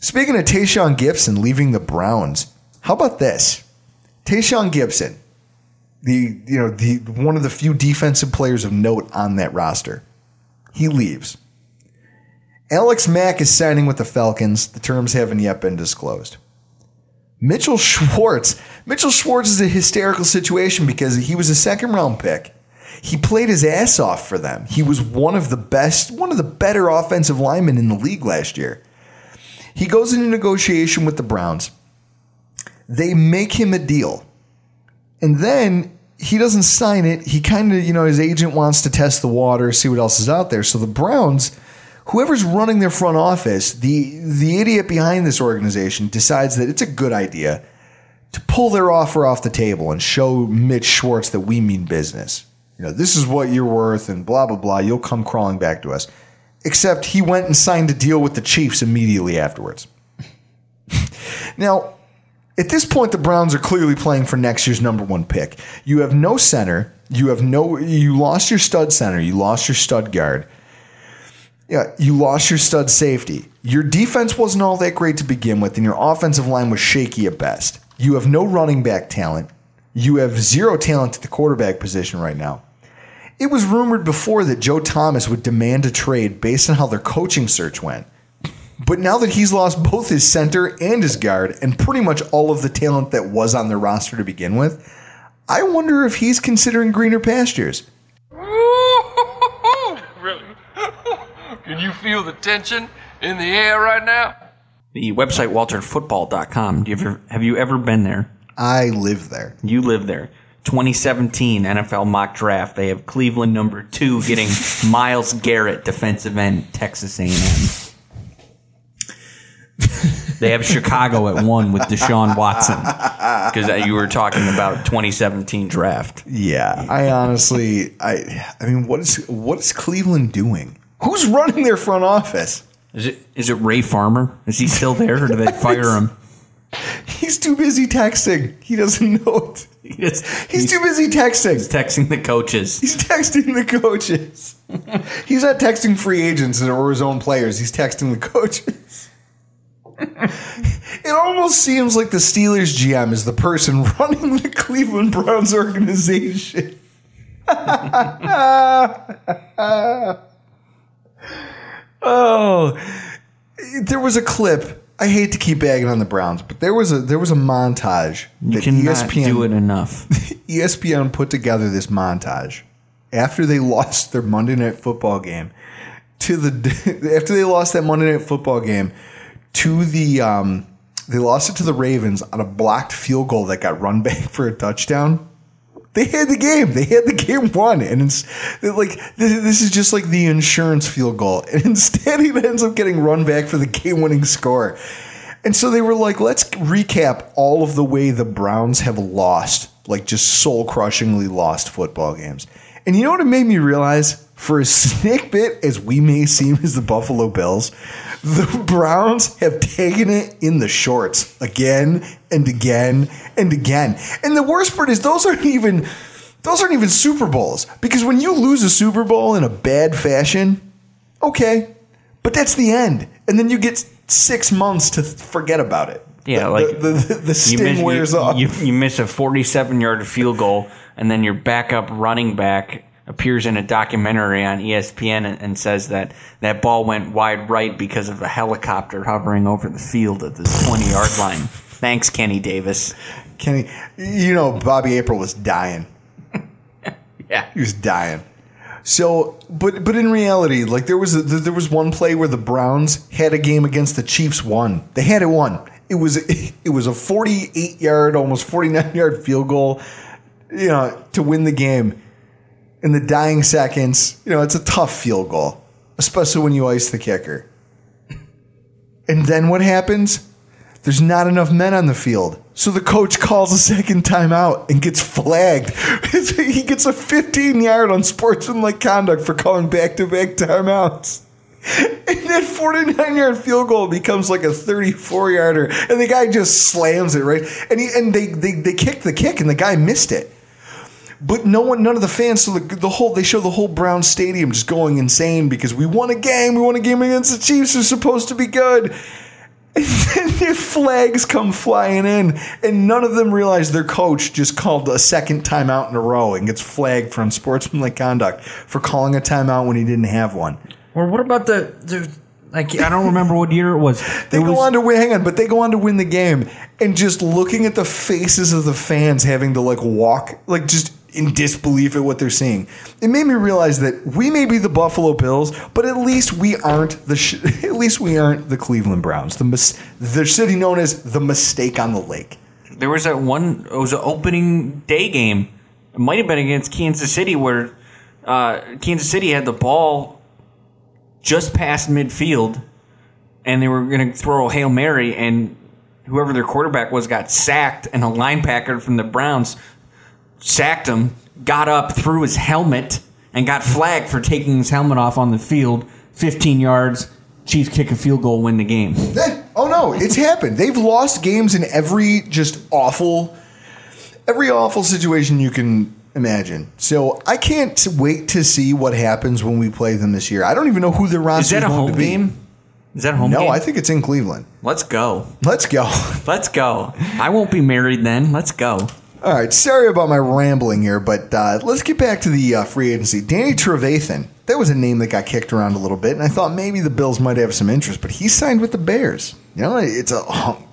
Speaking of Tashaun Gipson leaving the Browns, how about this? Tashaun Gipson, the you know the one of the few defensive players of note on that roster, he leaves. Alex Mack is signing with the Falcons. The terms haven't yet been disclosed. Mitchell Schwartz. Mitchell Schwartz is a hysterical situation because he was a second round pick he played his ass off for them. He was one of the best, one of the better offensive linemen in the league last year. He goes into negotiation with the Browns. They make him a deal. And then he doesn't sign it. He kind of, you know, his agent wants to test the water, see what else is out there. So the Browns, whoever's running their front office, the the idiot behind this organization decides that it's a good idea to pull their offer off the table and show Mitch Schwartz that we mean business you know, this is what you're worth and blah, blah, blah. You'll come crawling back to us. Except he went and signed a deal with the Chiefs immediately afterwards. [laughs] now, at this point, the Browns are clearly playing for next year's number one pick. You have no center. You have no. You lost your stud center. You lost your stud guard. Yeah, you lost your stud safety. Your defense wasn't all that great to begin with, and your offensive line was shaky at best. You have no running back talent. You have zero talent at the quarterback position right now. It was rumored before that Joe Thomas would demand a trade based on how their coaching search went. But now that he's lost both his center and his guard, and pretty much all of the talent that was on their roster to begin with, I wonder if he's considering greener pastures. [laughs] really? [laughs] Can you feel the tension in the air right now? The website walterfootball.com. Do you ever have you ever been there? I live there. You live there. 2017 NFL mock draft. They have Cleveland number two getting [laughs] Myles Garrett, defensive end, Texas A&M. They have Chicago at one with Deshaun Watson because you were talking about 2017 draft. Yeah, I honestly, I, I mean, what is what is Cleveland doing? Who's running their front office? Is it is it Ray Farmer? Is he still there, or do they [laughs] fire him? He's too busy texting. He doesn't know it. He's, he's too busy texting. He's texting the coaches. He's texting the coaches. [laughs] he's not texting free agents or his own players. He's texting the coaches. [laughs] it almost seems like the Steelers GM is the person [laughs] running the Cleveland Browns organization. [laughs] oh, there was a clip. I hate to keep bagging on the Browns, but there was a there was a montage. You that cannot do it enough. ESPN put together this montage after they lost their Monday Night Football game to the after they lost that Monday Night Football game to the um, they lost it to the Ravens on a blocked field goal that got run [laughs] back for a touchdown. They had the game. They had the game won, and it's like this, this is just like the insurance field goal. [laughs] And instead, he ends up getting run back for the game-winning score. And so they were like, let's recap all of the way the Browns have lost, like just soul-crushingly lost football games. And you know what it made me realize? For as snake bit as we may seem as the Buffalo Bills, the Browns have taken it in the shorts again and again and again. And the worst part is those aren't even those aren't even Super Bowls. Because when you lose a Super Bowl in a bad fashion, okay. But that's the end. And then you get six months to forget about it. Yeah, The- like the, the, the you sting miss, wears you, off. You, you miss a 47 yard field goal, and then your backup running back appears in a documentary on ESPN and, and says that that ball went wide right because of a helicopter hovering over the field at the 20 yard line. Thanks, Kenny Davis. Kenny, you know, Bobby April was dying. [laughs] Yeah. He was dying. So, but but in reality, like there was a, there was one play where the Browns had a game against the Chiefs won. They had it won. It was [laughs] it was a 48 yard, almost 49 yard field goal, you know, to win the game. In the dying seconds, you know, it's a tough field goal, especially when you ice the kicker. And then what happens? There's not enough men on the field. So the coach calls a second timeout and gets flagged. [laughs] he gets a 15 yard unsportsmanlike conduct for calling back to back timeouts. And that 49 yard field goal becomes like a 34 yarder. And the guy just slams it, right? And he, and they, they, they kicked the kick and the guy missed it. But no one, none of the fans, so the, the whole, they show the whole Brown Stadium just going insane because we won a game. We won a game against the Chiefs. They're supposed to be good. [laughs] And then the flags come flying in, and none of them realize their coach just called a second timeout in a row and gets flagged for unsportsmanlike conduct for calling a timeout when he didn't have one. Or what about the, the like I don't remember what year it was. [laughs] They go on to win. Hang on, but they go on to win the game, and just looking at the faces of the fans having to like walk, like just in disbelief at what they're seeing. It made me realize that we may be the Buffalo Bills, but at least we aren't the sh- [laughs] at least we aren't the Cleveland Browns. The mis- the city known as the mistake on the lake. There was that one. It was an opening day game. It might have been against Kansas City, where uh, Kansas City had the ball just past midfield, and they were going to throw a hail mary, and whoever their quarterback was got sacked, and a linebacker from the Browns sacked him, got up, threw his helmet, and got flagged for taking his helmet off on the field. Fifteen yards. Chiefs kick a field goal, win the game. Oh no, it's happened. They've lost games in every just awful, every awful situation you can imagine. So I can't wait to see what happens when we play them this year. I don't even know who their roster Is that a home game? Is that a home no, game? I think it's in Cleveland. Let's go. Let's go. [laughs] Let's go. I won't be married then. Let's go. All right, sorry about my rambling here, but uh, let's get back to the uh, free agency. Danny Trevathan, that was a name that got kicked around a little bit, and I thought maybe the Bills might have some interest, but he signed with the Bears. You know, it's a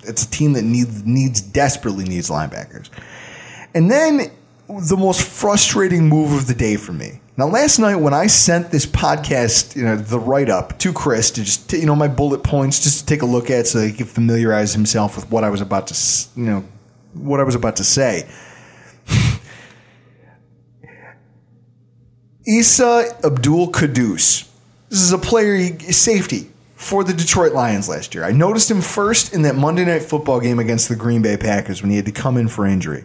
it's a team that needs needs desperately needs linebackers. And then the most frustrating move of the day for me. Now, last night when I sent this podcast, you know, the write up to Chris to just, you know, my bullet points, just to take a look at, so he could familiarize himself with what I was about to, you know, what I was about to say. [laughs] Isa Abdul-Quddus. This is a player, safety for the Detroit Lions last year. I noticed him first in that Monday Night Football game against the Green Bay Packers when he had to come in for injury.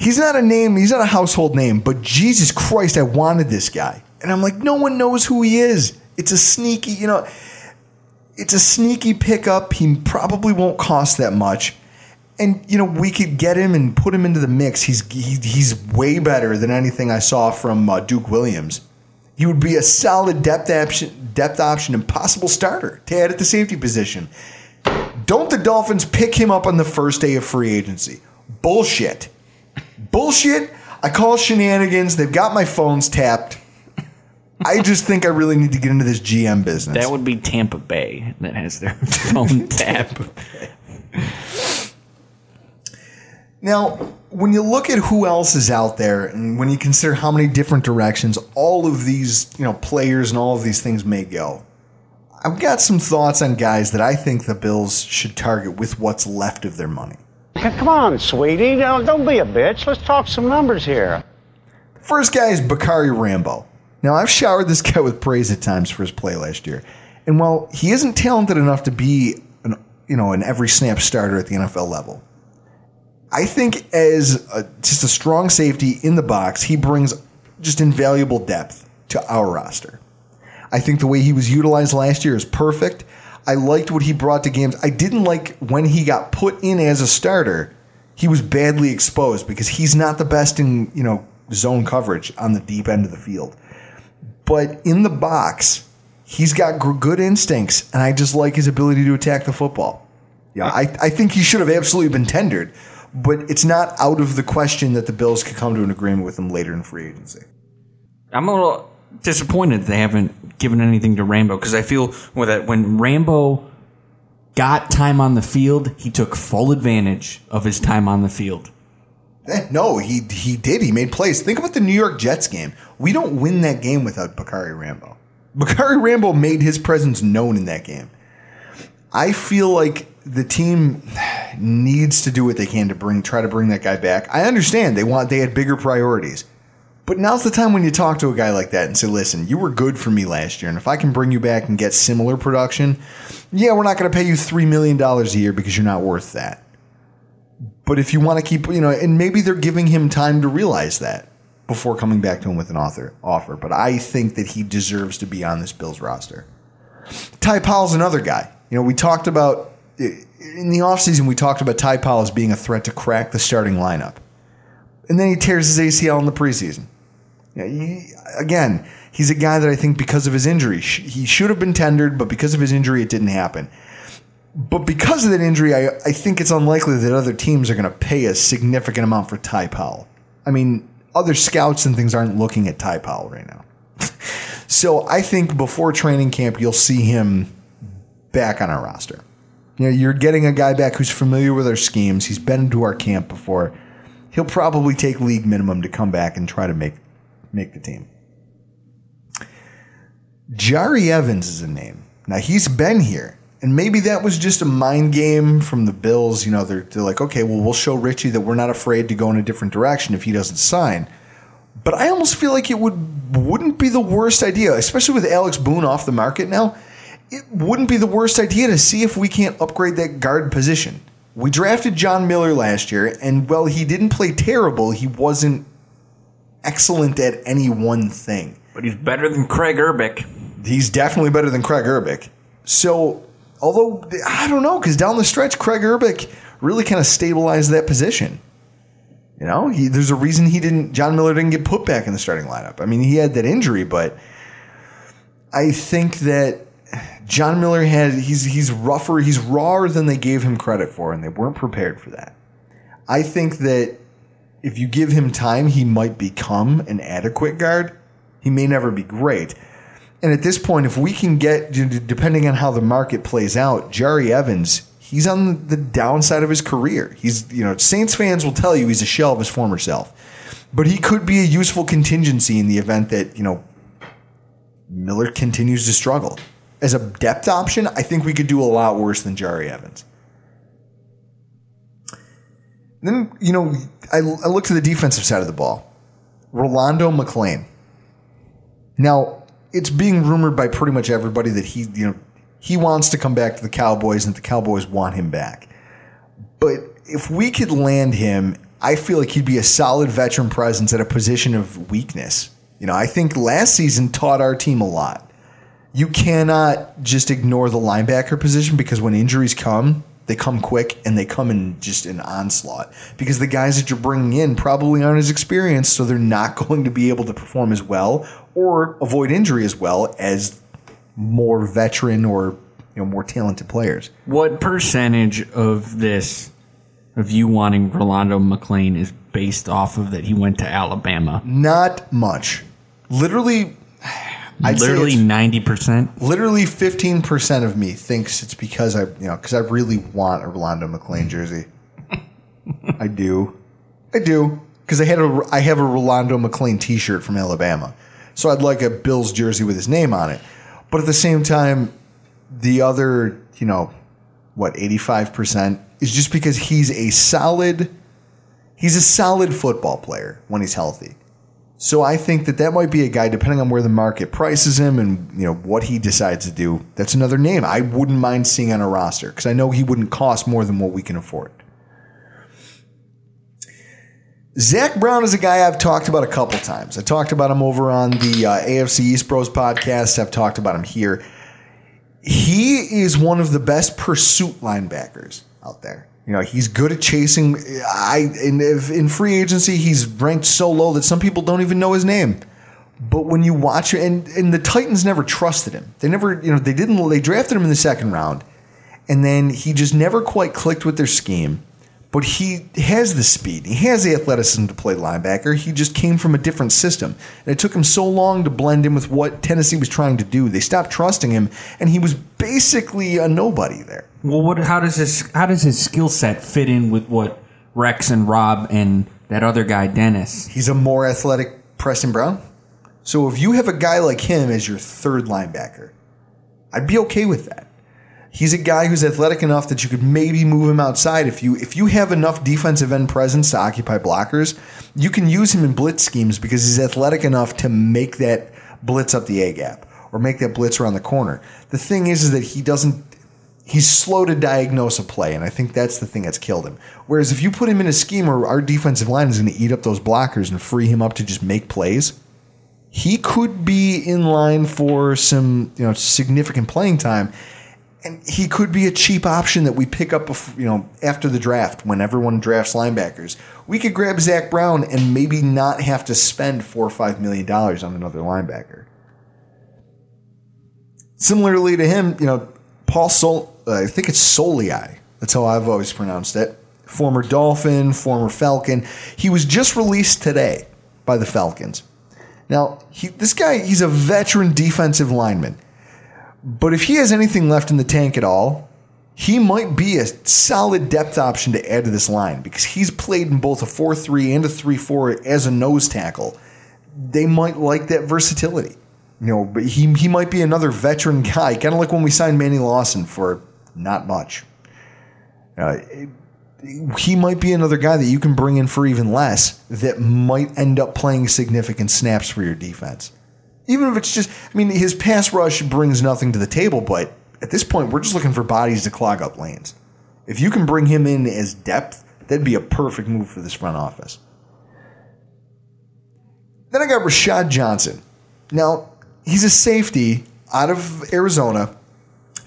He's not a name, he's not a household name, but Jesus Christ, I wanted this guy. And I'm like, no one knows who he is. It's a sneaky, you know, it's a sneaky pickup. He probably won't cost that much. And you know, we could get him and put him into the mix. He's he, he's way better than anything I saw from uh, Duke Williams. He would be a solid depth option, depth option, and possible starter to add at the safety position. Don't the Dolphins pick him up on the first day of free agency? Bullshit. Bullshit. I call shenanigans. They've got my phones tapped. I just think I really need to get into this GM business. That would be Tampa Bay that has their [laughs] phone [laughs] tap. Now, when you look at who else is out there, and when you consider how many different directions all of these, you know, players and all of these things may go, I've got some thoughts on guys that I think the Bills should target with what's left of their money. Come on, sweetie, don't, don't be a bitch. Let's talk some numbers here. First guy is Bacarri Rambo. Now, I've showered this guy with praise at times for his play last year, and while he isn't talented enough to be an, you know, an every snap starter at the NFL level, I think as a, just a strong safety in the box, he brings just invaluable depth to our roster. I think the way he was utilized last year is perfect. I liked what he brought to games. I didn't like when he got put in as a starter. He was badly exposed because he's not the best in, you know, zone coverage on the deep end of the field. But in the box, he's got good instincts, and I just like his ability to attack the football. Yeah, I, I think he should have absolutely been tendered but it's not out of the question that the Bills could come to an agreement with him later in free agency. I'm a little disappointed they haven't given anything to Rambo because I feel that when Rambo got time on the field, he took full advantage of his time on the field. Eh, no, he he did. He made plays. Think about the New York Jets game. We don't win that game without Bacarri Rambo. Bacarri Rambo made his presence known in that game. I feel like the team [sighs] needs to do what they can to bring try to bring that guy back. I understand they want they had bigger priorities. But now's the time when you talk to a guy like that and say, "Listen, you were good for me last year, and if I can bring you back and get similar production, yeah, we're not going to pay you 3 million dollars a year because you're not worth that." But if you want to keep, you know, and maybe they're giving him time to realize that before coming back to him with an author offer, but I think that he deserves to be on this Bills roster. Ty Powell's another guy. You know, we talked about in the offseason, we talked about Ty Powell as being a threat to crack the starting lineup. And then he tears his ACL in the preseason. Yeah, he, again, he's a guy that I think because of his injury, he should have been tendered, but because of his injury, it didn't happen. But because of that injury, I, I think it's unlikely that other teams are going to pay a significant amount for Ty Powell. I mean, other scouts and things aren't looking at Ty Powell right now. [laughs] so I think before training camp, you'll see him back on our roster. You know, you're getting a guy back who's familiar with our schemes. He's been to our camp before. He'll probably take league minimum to come back and try to make make the team. Jahri Evans is a name. Now he's been here, and maybe that was just a mind game from the Bills. You know, they're, they're like, okay, well, we'll show Richie that we're not afraid to go in a different direction if he doesn't sign. But I almost feel like it would wouldn't be the worst idea, especially with Alex Boone off the market now it wouldn't be the worst idea to see if we can't upgrade that guard position. We drafted John Miller last year, and while he didn't play terrible, he wasn't excellent at any one thing. But he's better than Kraig Urbik. He's definitely better than Kraig Urbik. So, although I don't know, because down the stretch, Kraig Urbik really kind of stabilized that position. You know, he, there's a reason he didn't. John Miller didn't get put back in the starting lineup. I mean, he had that injury, but I think that John Miller had he's he's rougher, he's rawer than they gave him credit for, and they weren't prepared for that. I think that if you give him time, he might become an adequate guard. He may never be great. And at this point, if we can get, depending on how the market plays out, Jahri Evans, he's on the downside of his career. He's, you know, Saints fans will tell you he's a shell of his former self. but he could be a useful contingency in the event that, you know, Miller continues to struggle. As a depth option, I think we could do a lot worse than Jahri Evans. Then, you know, I, I look to the defensive side of the ball. Rolando McClain. Now, it's being rumored by pretty much everybody that he, you know, he wants to come back to the Cowboys and the Cowboys want him back. But if we could land him, I feel like he'd be a solid veteran presence at a position of weakness. You know, I think last season taught our team a lot. You cannot just ignore the linebacker position because when injuries come, they come quick and they come in just an onslaught because the guys that you're bringing in probably aren't as experienced, so they're not [laughs] going to be able to perform as well or avoid injury as well as more veteran or you know more talented players. What percentage of this, of you wanting Rolando McClain is based off of that he went to Alabama? Not much. Literally, I'd Literally ninety percent. Literally fifteen percent of me thinks it's because I, you know, because I really want a Rolando McClain jersey. I do, I do, because I had a, I have a Rolando McClain T-shirt from Alabama, so I'd like a Bills jersey with his name on it. But at the same time, the other, you know, what eighty five percent is just because he's a solid, he's a solid football player when he's healthy. So I think that that might be a guy, depending on where the market prices him and you know what he decides to do. That's another name I wouldn't mind seeing on a roster because I know he wouldn't cost more than what we can afford. Zach Brown is a guy I've talked about a couple times. I talked about him over on the uh, AFC East Bros podcast. I've talked about him here. He is one of the best pursuit linebackers out there. You know, he's good at chasing. I in, if, in free agency, he's ranked so low that some people don't even know his name. But when you watch and and the Titans never trusted him. They never, you know, they didn't. They drafted him in the second round, and then he just never quite clicked with their scheme. But he has the speed. He has the athleticism to play linebacker. He just came from a different system. And it took him so long to blend in with what Tennessee was trying to do. They stopped trusting him, and he was basically a nobody there. Well, what? How does his how does his skill set fit in with what Rex and Rob and that other guy Dennis? He's a more athletic Preston Brown. So if you have a guy like him as your third linebacker, I'd be okay with that. He's a guy who's athletic enough that you could maybe move him outside if you if you have enough defensive end presence to occupy blockers, you can use him in blitz schemes because he's athletic enough to make that blitz up the A gap or make that blitz around the corner. The thing is, is that he doesn't he's slow to diagnose a play, and I think that's the thing that's killed him. Whereas if you put him in a scheme where our defensive line is going to eat up those blockers and free him up to just make plays, he could be in line for some you know significant playing time, and he could be a cheap option that we pick up bef- you know after the draft when everyone drafts linebackers. We could grab Zach Brown and maybe not have to spend four or five million dollars on another linebacker. Similarly to him, you know, Paul Sol, uh, I think it's Soliai. That's how I've always pronounced it. Former Dolphin, former Falcon. He was just released today by the Falcons. Now, he, this guy, he's a veteran defensive lineman. But if he has anything left in the tank at all, he might be a solid depth option to add to this line because he's played in both a 4 3 and a 3 4 as a nose tackle. They might like that versatility. You know, but he, he might be another veteran guy, kind of like when we signed Manny Lawson for not much. Uh, he might be another guy that you can bring in for even less that might end up playing significant snaps for your defense. Even if it's just, I mean, his pass rush brings nothing to the table, but at this point, we're just looking for bodies to clog up lanes. If you can bring him in as depth, that'd be a perfect move for this front office. Then I got Rashad Johnson. Now, he's a safety out of Arizona.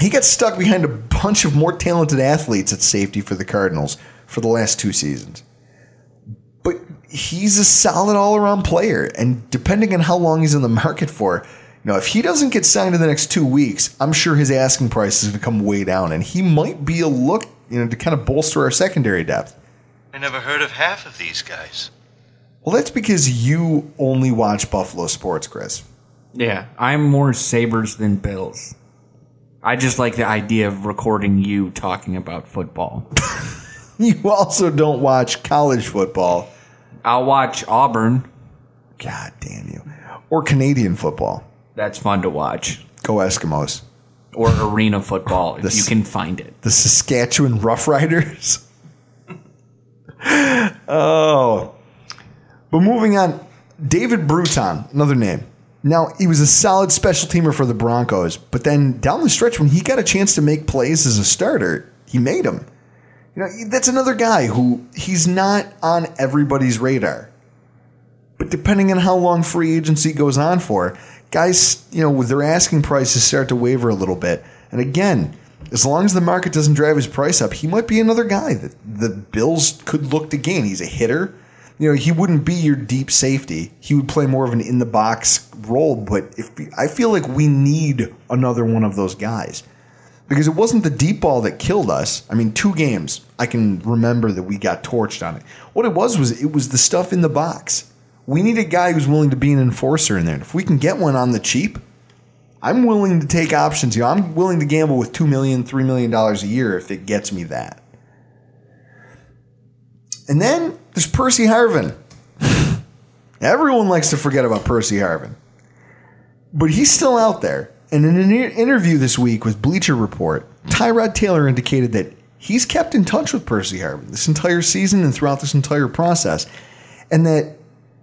He got stuck behind a bunch of more talented athletes at safety for the Cardinals for the last two seasons. But he's a solid all around player. And depending on how long he's in the market for, you know, if he doesn't get signed in the next two weeks, I'm sure his asking price is going to come way down. And he might be a look, you know, to kind of bolster our secondary depth. I never heard of half of these guys. Well, that's because you only watch Buffalo sports, Chris. Yeah, I'm more Sabres than Bills. I just like the idea of recording you talking about football. [laughs] You also don't watch college football I'll watch Auburn. God damn you. Or Canadian football. That's fun to watch. Go Eskimos. Or arena football [laughs] if This- you can find it. The Saskatchewan Roughriders. [laughs] oh. But moving on, David Bruton, another name. Now, he was a solid special teamer for the Broncos, but then down the stretch, when he got a chance to make plays as a starter, he made them. You know, that's another guy who he's not on everybody's radar. But depending on how long free agency goes on for, guys, you know, with their asking prices start to waver a little bit. And again, as long as the market doesn't drive his price up, he might be another guy that the Bills could look to gain. He's a hitter. You know, he wouldn't be your deep safety. He would play more of an in the box role, but if I feel like we need another one of those guys. Because it wasn't the deep ball that killed us. I mean, two games I can remember that we got torched on it. What it was was it was the stuff in the box. We need a guy who's willing to be an enforcer in there. And if we can get one on the cheap, I'm willing to take options. You know, I'm willing to gamble with two million, three million dollars a year if it gets me that. And then there's Percy Harvin. [laughs] Everyone likes to forget about Percy Harvin, but he's still out there. And in an interview this week with Bleacher Report, Tyrod Taylor indicated that he's kept in touch with Percy Harvin this entire season and throughout this entire process, and that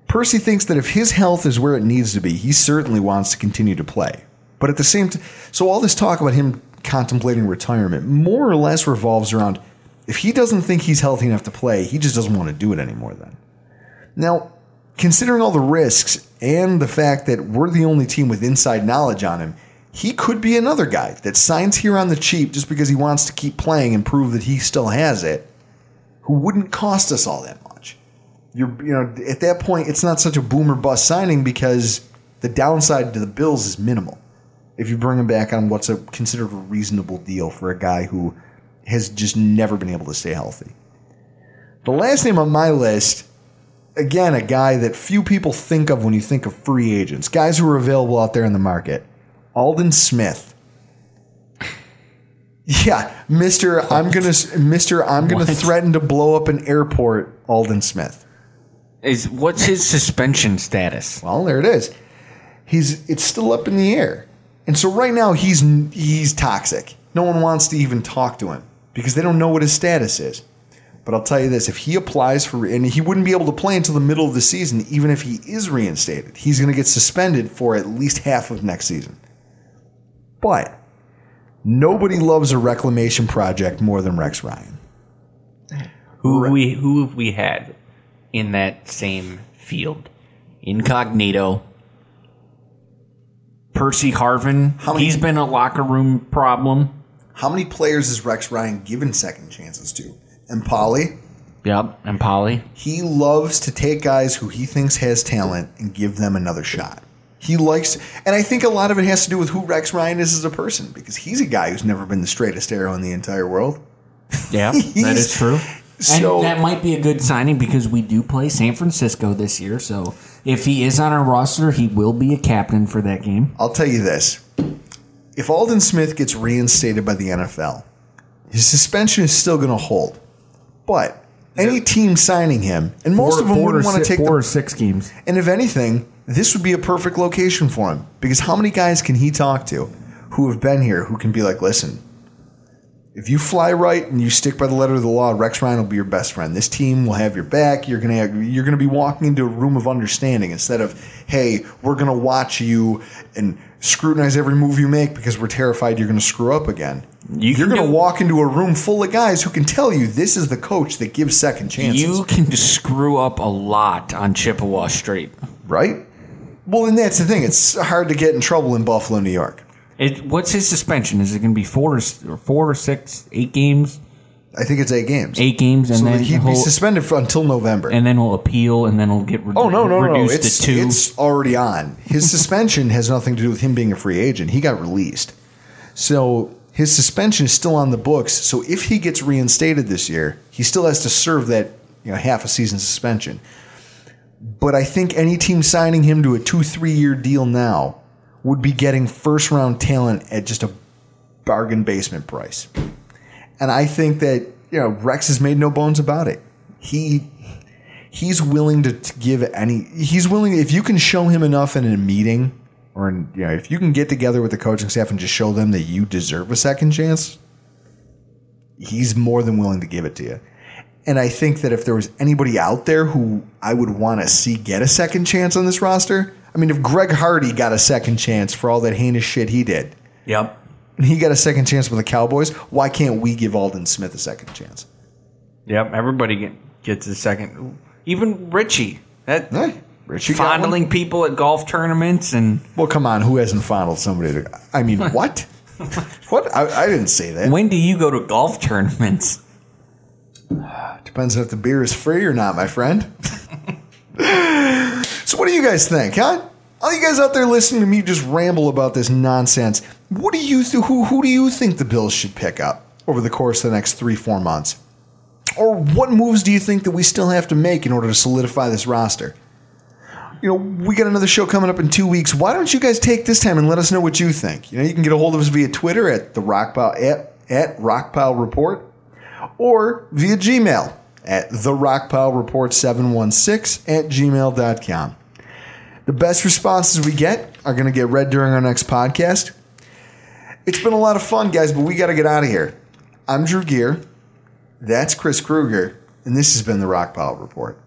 Percy thinks that if his health is where it needs to be, he certainly wants to continue to play. But at the same time, so all this talk about him contemplating retirement more or less revolves around if he doesn't think he's healthy enough to play, he just doesn't want to do it anymore then. Now, considering all the risks and the fact that we're the only team with inside knowledge on him, he could be another guy that signs here on the cheap just because he wants to keep playing and prove that he still has it, who wouldn't cost us all that much. You're, you know, at that point, it's not such a boomer bust signing because the downside to the Bills is minimal. If you bring him back on what's a considered a reasonable deal for a guy who has just never been able to stay healthy. The last name on my list, again, a guy that few people think of when you think of free agents, guys who are available out there in the market. Aldon Smith. [laughs] Yeah, Mister, I'm gonna, Mister, I'm gonna What? threaten to blow up an airport. Aldon Smith. Is what's his suspension status? Well, there it is. He's it's still up in the air, and so right now he's he's toxic. No one wants to even talk to him because they don't know what his status is. But I'll tell you this: if he applies for, and he wouldn't be able to play until the middle of the season, even if he is reinstated, he's going to get suspended for at least half of next season. But nobody loves a reclamation project more than Rex Ryan. Who have we who have we had in that same field? Incognito. Percy Harvin. He's been a locker room problem. How many players has Rex Ryan given second chances to? And Polly? Yep, and Polly. He loves to take guys who he thinks has talent and give them another shot. He likes, and I think a lot of it has to do with who Rex Ryan is as a person because he's a guy who's never been the straightest arrow in the entire world. [laughs] Yeah, [laughs] that is true. So- and that might be a good signing because we do play San Francisco this year. So if he is on our roster, he will be a captain for that game. I'll tell you this: if Aldon Smith gets reinstated by the NFL, his suspension is still going to hold. But any team signing him, and most Four- of them wouldn't want to take four the or six games. And if anything, this would be a perfect location for him because how many guys can he talk to who have been here who can be like, listen, if you fly right and you stick by the letter of the law, Rex Ryan will be your best friend. This team will have your back. You're gonna have, you're gonna be walking into a room of understanding instead of, hey, we're gonna watch you and scrutinize every move you make because we're terrified you're gonna screw up again. You are gonna do- walk into a room full of guys who can tell you this is the coach that gives second chances. You can screw up a lot on Chippewa Street. right? Well, and that's the thing. It's hard to get in trouble in Buffalo, New York. It, what's his suspension? Is it going to be four or, s- or four or six, eight games? I think it's eight games. Eight games, and so then he'd be he'll- suspended for, until November. and then we'll appeal, and then he'll get re- oh no, no, no! reduced It's to two. it's already on. His [laughs] suspension has nothing to do with him being a free agent. He got released, so his suspension is still on the books. So if he gets reinstated this year, he still has to serve that you know half a season suspension. But I think any team signing him to a two three year deal now would be getting first round talent at just a bargain basement price. And I think that you know Rex has made no bones about it. He he's willing to, to give any. He's willing if you can show him enough in a meeting, or in, you know, if you can get together with the coaching staff and just show them that you deserve a second chance. He's more than willing to give it to you. And I think that if there was anybody out there who I would want to see get a second chance on this roster, I mean, if Greg Hardy got a second chance for all that heinous shit he did, Yep. and he got a second chance with the Cowboys, why can't we give Aldon Smith a second chance? Yep. Everybody get, gets a second. Even Richie. That Richie fondling people at golf tournaments and Well, come on, who hasn't fondled somebody? To, I mean, [laughs] what? what? I, I didn't say that. when do you go to golf tournaments? [sighs] Depends if the beer is free or not, my friend. [laughs] so, what do you guys think, huh? All you guys out there listening to me just ramble about this nonsense. What do you th- who who do you think the Bills should pick up over the course of the next three four months? Or what moves do you think that we still have to make in order to solidify this roster? You know, we got another show coming up in two weeks. Why don't you guys take this time and let us know what you think? You know, you can get a hold of us via Twitter at the Rockpile at at Rockpile Report or via Gmail at the Rockpile Report 716 at gmail.com. The best responses we get are going to get read during our next podcast. It's been a lot of fun, guys, but we got to get out of here. I'm Drew Gear. That's Chris Kruger, and this has been the Rockpile Report.